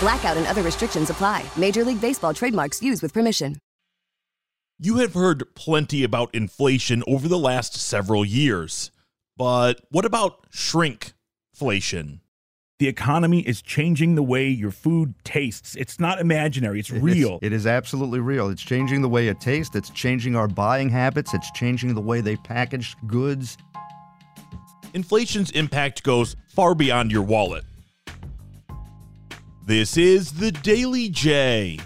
Blackout and other restrictions apply. Major League Baseball trademarks used with permission. You have heard plenty about inflation over the last several years. But what about shrinkflation? The economy is changing the way your food tastes. It's not imaginary, it's real. It's, it is absolutely real. It's changing the way it tastes, it's changing our buying habits, it's changing the way they package goods. Inflation's impact goes far beyond your wallet. This is the Daily J.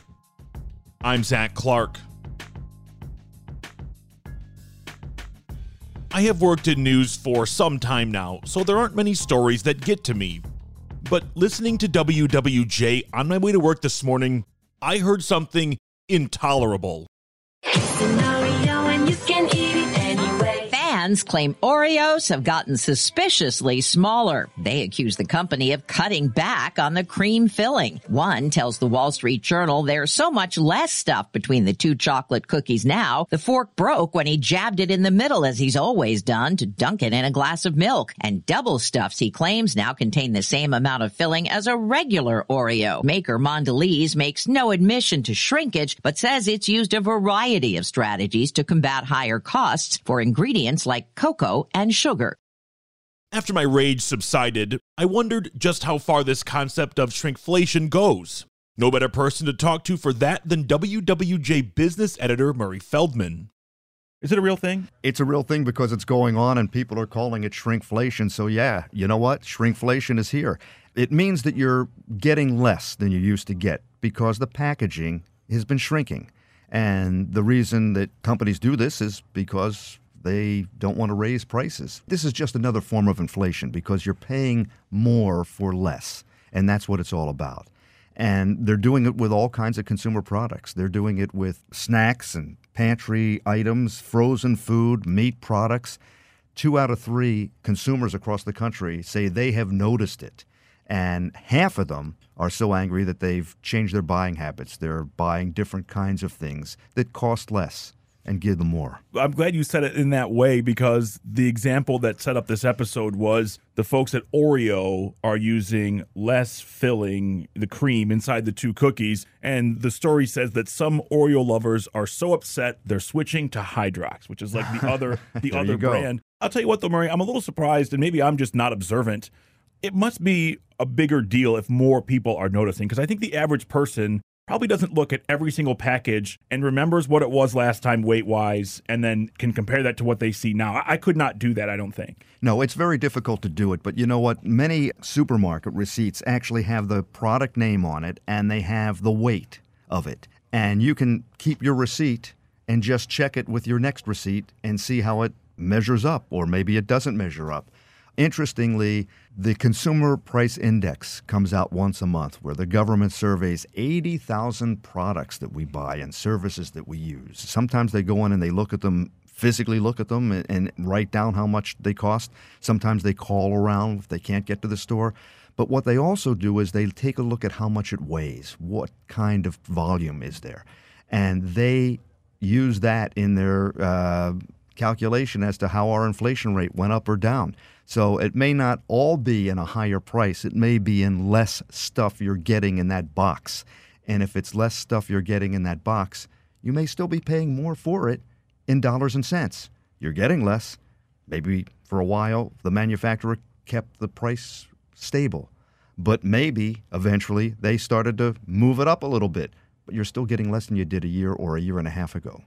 I'm Zach Clark. I have worked in news for some time now, so there aren't many stories that get to me. But listening to WWJ on my way to work this morning, I heard something intolerable. Fans claim Oreos have gotten suspiciously smaller. They accuse the company of cutting back on the cream filling. One tells the Wall Street Journal there's so much less stuff between the two chocolate cookies now. The fork broke when he jabbed it in the middle as he's always done to dunk it in a glass of milk. And double stuffs, he claims, now contain the same amount of filling as a regular Oreo. Maker Mondelez makes no admission to shrinkage, but says it's used a variety of strategies to combat higher costs for ingredients like cocoa and sugar. After my rage subsided, I wondered just how far this concept of shrinkflation goes. No better person to talk to for that than WWJ business editor Murray Feldman. Is it a real thing? It's a real thing because it's going on and people are calling it shrinkflation. So, yeah, you know what? Shrinkflation is here. It means that you're getting less than you used to get because the packaging has been shrinking. And the reason that companies do this is because they don't want to raise prices. This is just another form of inflation because you're paying more for less. And that's what it's all about. And they're doing it with all kinds of consumer products. They're doing it with snacks and pantry items, frozen food, meat products. Two out of three consumers across the country say they have noticed it. And half of them are so angry that they've changed their buying habits. They're buying different kinds of things that cost less and give them more. I'm glad you said it in that way because the example that set up this episode was the folks at Oreo are using less filling, the cream inside the two cookies. And the story says that some Oreo lovers are so upset they're switching to Hydrox, which is like the other the other brand. I'll tell you what though, Murray, I'm a little surprised, and maybe I'm just not observant. It must be a bigger deal if more people are noticing because I think the average person probably doesn't look at every single package and remembers what it was last time weight wise and then can compare that to what they see now. I could not do that, I don't think. No, it's very difficult to do it. But you know what? Many supermarket receipts actually have the product name on it and they have the weight of it. And you can keep your receipt and just check it with your next receipt and see how it measures up, or maybe it doesn't measure up. Interestingly, the Consumer Price Index comes out once a month where the government surveys 80,000 products that we buy and services that we use. Sometimes they go in and they look at them, physically look at them, and, and write down how much they cost. Sometimes they call around if they can't get to the store. But what they also do is they take a look at how much it weighs, what kind of volume is there. And they use that in their uh, calculation as to how our inflation rate went up or down. So it may not all be in a higher price, it may be in less stuff you're getting in that box. And if it's less stuff you're getting in that box, you may still be paying more for it in dollars and cents. You're getting less. Maybe for a while the manufacturer kept the price stable, but maybe eventually they started to move it up a little bit. but you're still getting less than you did a year or a year and a half ago.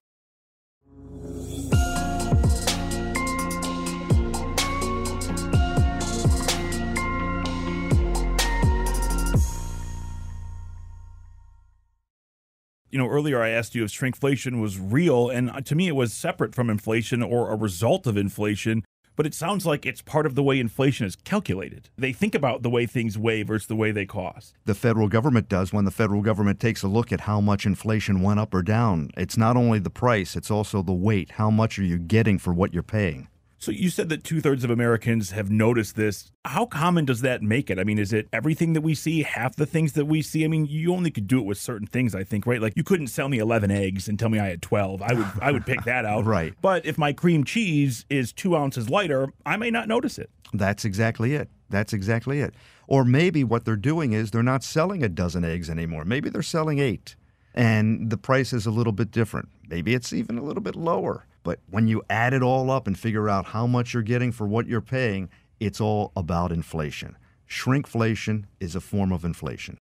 You know, earlier I asked you if shrinkflation was real, and uh, to me it was separate from inflation or a result of inflation. But it sounds like it's part of the way inflation is calculated. They think about the way things weigh versus the way they cost. The federal government does when the federal government takes a look at how much inflation went up or down. It's not only the price, it's also the weight. How much are you getting for what you're paying? So you said that two thirds of Americans have noticed this. How common does that make it? I mean, is it everything that we see, half the things that we see? I mean, you only could do it with certain things, I think, right? Like you couldn't sell me eleven eggs and tell me I had twelve. I would I would pick that out. right. But if my cream cheese is two ounces lighter, I may not notice it. That's exactly it. That's exactly it. Or maybe what they're doing is they're not selling a dozen eggs anymore. Maybe they're selling eight. And the price is a little bit different. Maybe it's even a little bit lower. But when you add it all up and figure out how much you're getting for what you're paying, it's all about inflation. Shrinkflation is a form of inflation.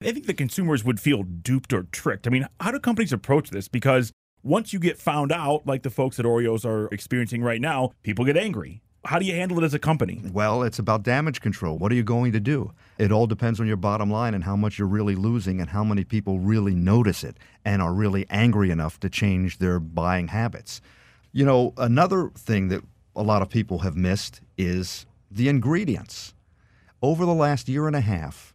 I think the consumers would feel duped or tricked. I mean, how do companies approach this? Because once you get found out, like the folks at Oreos are experiencing right now, people get angry. How do you handle it as a company? Well, it's about damage control. What are you going to do? It all depends on your bottom line and how much you're really losing and how many people really notice it and are really angry enough to change their buying habits. You know, another thing that a lot of people have missed is the ingredients. Over the last year and a half,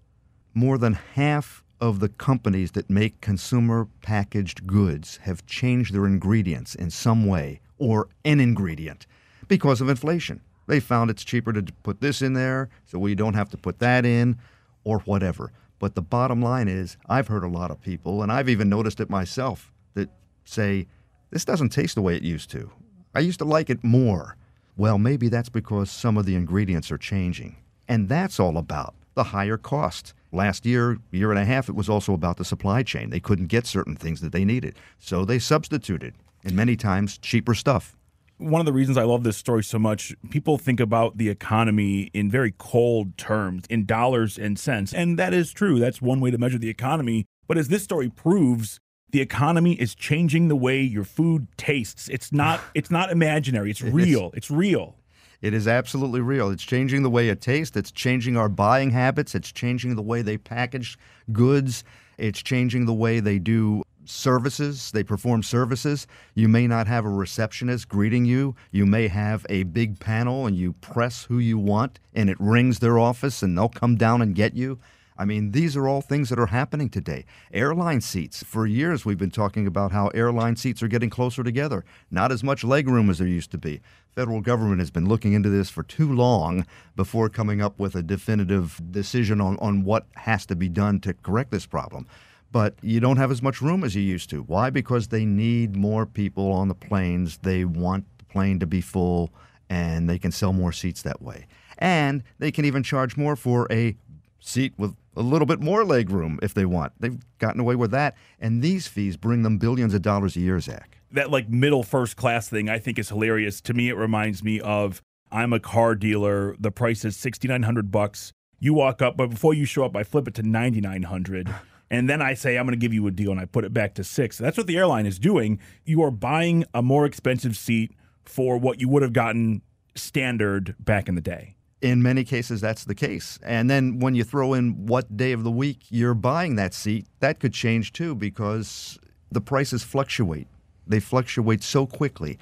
more than half of the companies that make consumer packaged goods have changed their ingredients in some way or an ingredient because of inflation. They found it's cheaper to put this in there, so we don't have to put that in, or whatever. But the bottom line is, I've heard a lot of people, and I've even noticed it myself, that say, this doesn't taste the way it used to. I used to like it more. Well, maybe that's because some of the ingredients are changing. And that's all about the higher cost. Last year, year and a half, it was also about the supply chain. They couldn't get certain things that they needed. So they substituted, and many times cheaper stuff one of the reasons I love this story so much, people think about the economy in very cold terms, in dollars and cents. And that is true. That's one way to measure the economy. But as this story proves, the economy is changing the way your food tastes. It's not it's not imaginary. It's real. It's, it's real. It is absolutely real. It's changing the way it tastes. It's changing our buying habits. It's changing the way they package goods. It's changing the way they do services, they perform services. You may not have a receptionist greeting you. You may have a big panel and you press who you want and it rings their office and they'll come down and get you. I mean, these are all things that are happening today. Airline seats. For years, we've been talking about how airline seats are getting closer together. Not as much leg room as there used to be. Federal government has been looking into this for too long before coming up with a definitive decision on, on what has to be done to correct this problem but you don't have as much room as you used to. Why? Because they need more people on the planes. They want the plane to be full, and they can sell more seats that way. And they can even charge more for a seat with a little bit more leg room if they want. They've gotten away with that, and these fees bring them billions of dollars a year, Zach. That like middle first class thing I think is hilarious. To me, it reminds me of I'm a car dealer. The price is sixty nine hundred bucks. You walk up, but before you show up, I flip it to ninety nine hundred and then I say I'm going to give you a deal and I put it back to six. That's what the airline is doing. You are buying a more expensive seat for what you would have gotten standard back in the day. In many cases, that's the case. And then when you throw in what day of the week you're buying that seat, that could change too because the prices fluctuate. They fluctuate so quickly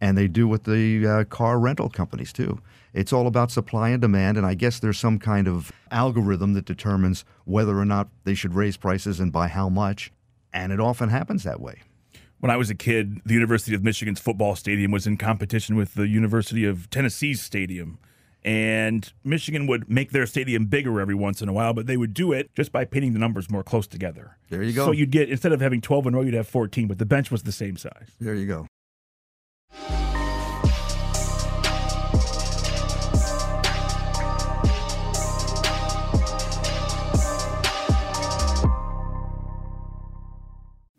and they do with the uh, car rental companies too. It's all about supply and demand, and I guess there's some kind of algorithm that determines whether or not they should raise prices and by how much, and it often happens that way. When I was a kid, the University of Michigan's football stadium was in competition with the University of Tennessee's stadium. And Michigan would make their stadium bigger every once in a while, but they would do it just by painting the numbers more close together. There you go. So you'd get, instead of having 12 in a row, you'd have 14, but the bench was the same size. There you go.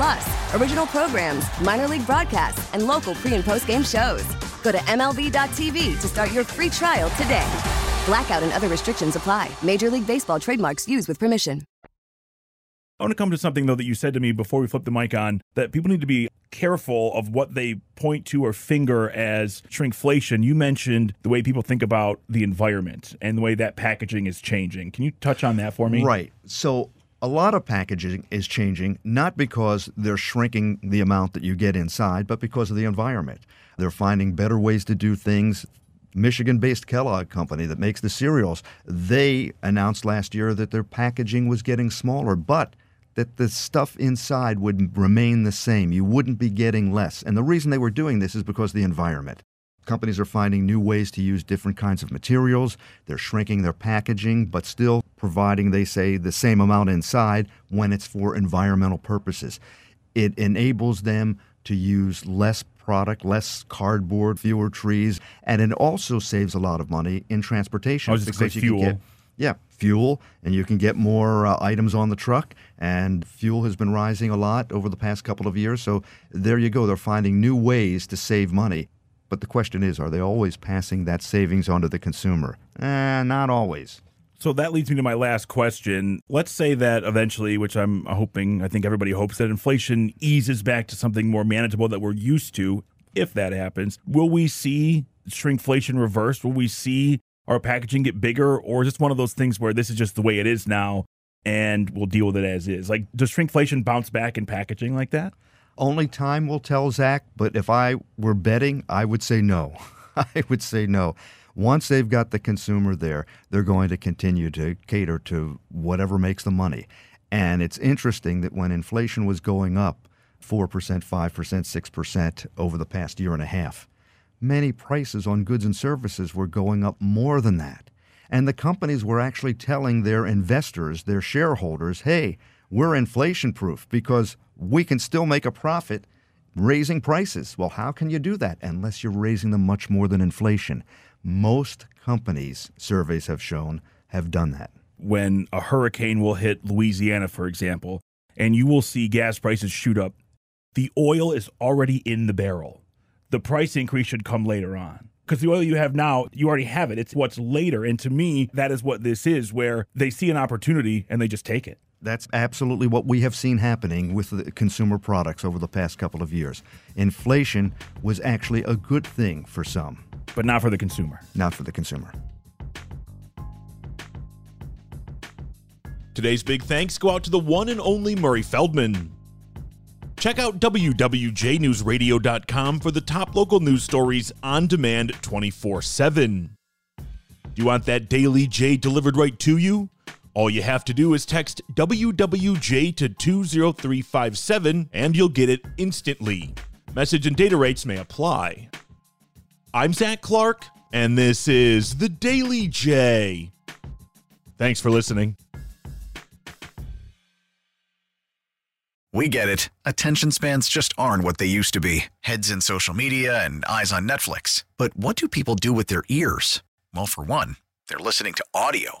Plus, original programs, minor league broadcasts, and local pre and post game shows. Go to MLB.tv to start your free trial today. Blackout and other restrictions apply. Major League Baseball trademarks used with permission. I want to come to something though that you said to me before we flip the mic on that people need to be careful of what they point to or finger as shrinkflation. You mentioned the way people think about the environment and the way that packaging is changing. Can you touch on that for me? Right. So a lot of packaging is changing not because they're shrinking the amount that you get inside, but because of the environment. They're finding better ways to do things. Michigan based Kellogg company that makes the cereals, they announced last year that their packaging was getting smaller, but that the stuff inside would remain the same. You wouldn't be getting less. And the reason they were doing this is because of the environment. Companies are finding new ways to use different kinds of materials. They're shrinking their packaging, but still providing, they say, the same amount inside when it's for environmental purposes. It enables them to use less product, less cardboard, fewer trees, and it also saves a lot of money in transportation I was just say you can get yeah, fuel, and you can get more uh, items on the truck. And fuel has been rising a lot over the past couple of years. So there you go. They're finding new ways to save money. But the question is, are they always passing that savings on to the consumer? Eh, not always. So that leads me to my last question. Let's say that eventually, which I'm hoping, I think everybody hopes that inflation eases back to something more manageable that we're used to. If that happens, will we see shrinkflation reversed? Will we see our packaging get bigger, or is this one of those things where this is just the way it is now, and we'll deal with it as is? Like, does shrinkflation bounce back in packaging like that? Only time will tell, Zach. But if I were betting, I would say no. I would say no. Once they've got the consumer there, they're going to continue to cater to whatever makes the money. And it's interesting that when inflation was going up 4%, 5%, 6% over the past year and a half, many prices on goods and services were going up more than that. And the companies were actually telling their investors, their shareholders, hey, we're inflation proof because we can still make a profit raising prices. Well, how can you do that unless you're raising them much more than inflation? Most companies, surveys have shown, have done that. When a hurricane will hit Louisiana, for example, and you will see gas prices shoot up, the oil is already in the barrel. The price increase should come later on. Because the oil you have now, you already have it. It's what's later. And to me, that is what this is, where they see an opportunity and they just take it. That's absolutely what we have seen happening with the consumer products over the past couple of years. Inflation was actually a good thing for some, But not for the consumer. not for the consumer. Today's big thanks go out to the one and only Murray Feldman. Check out WWJNewsRadio.com for the top local news stories on demand 24 7. Do you want that Daily J delivered right to you? All you have to do is text WWJ to 20357 and you'll get it instantly. Message and data rates may apply. I'm Zach Clark, and this is the Daily J. Thanks for listening. We get it. Attention spans just aren't what they used to be heads in social media and eyes on Netflix. But what do people do with their ears? Well, for one, they're listening to audio.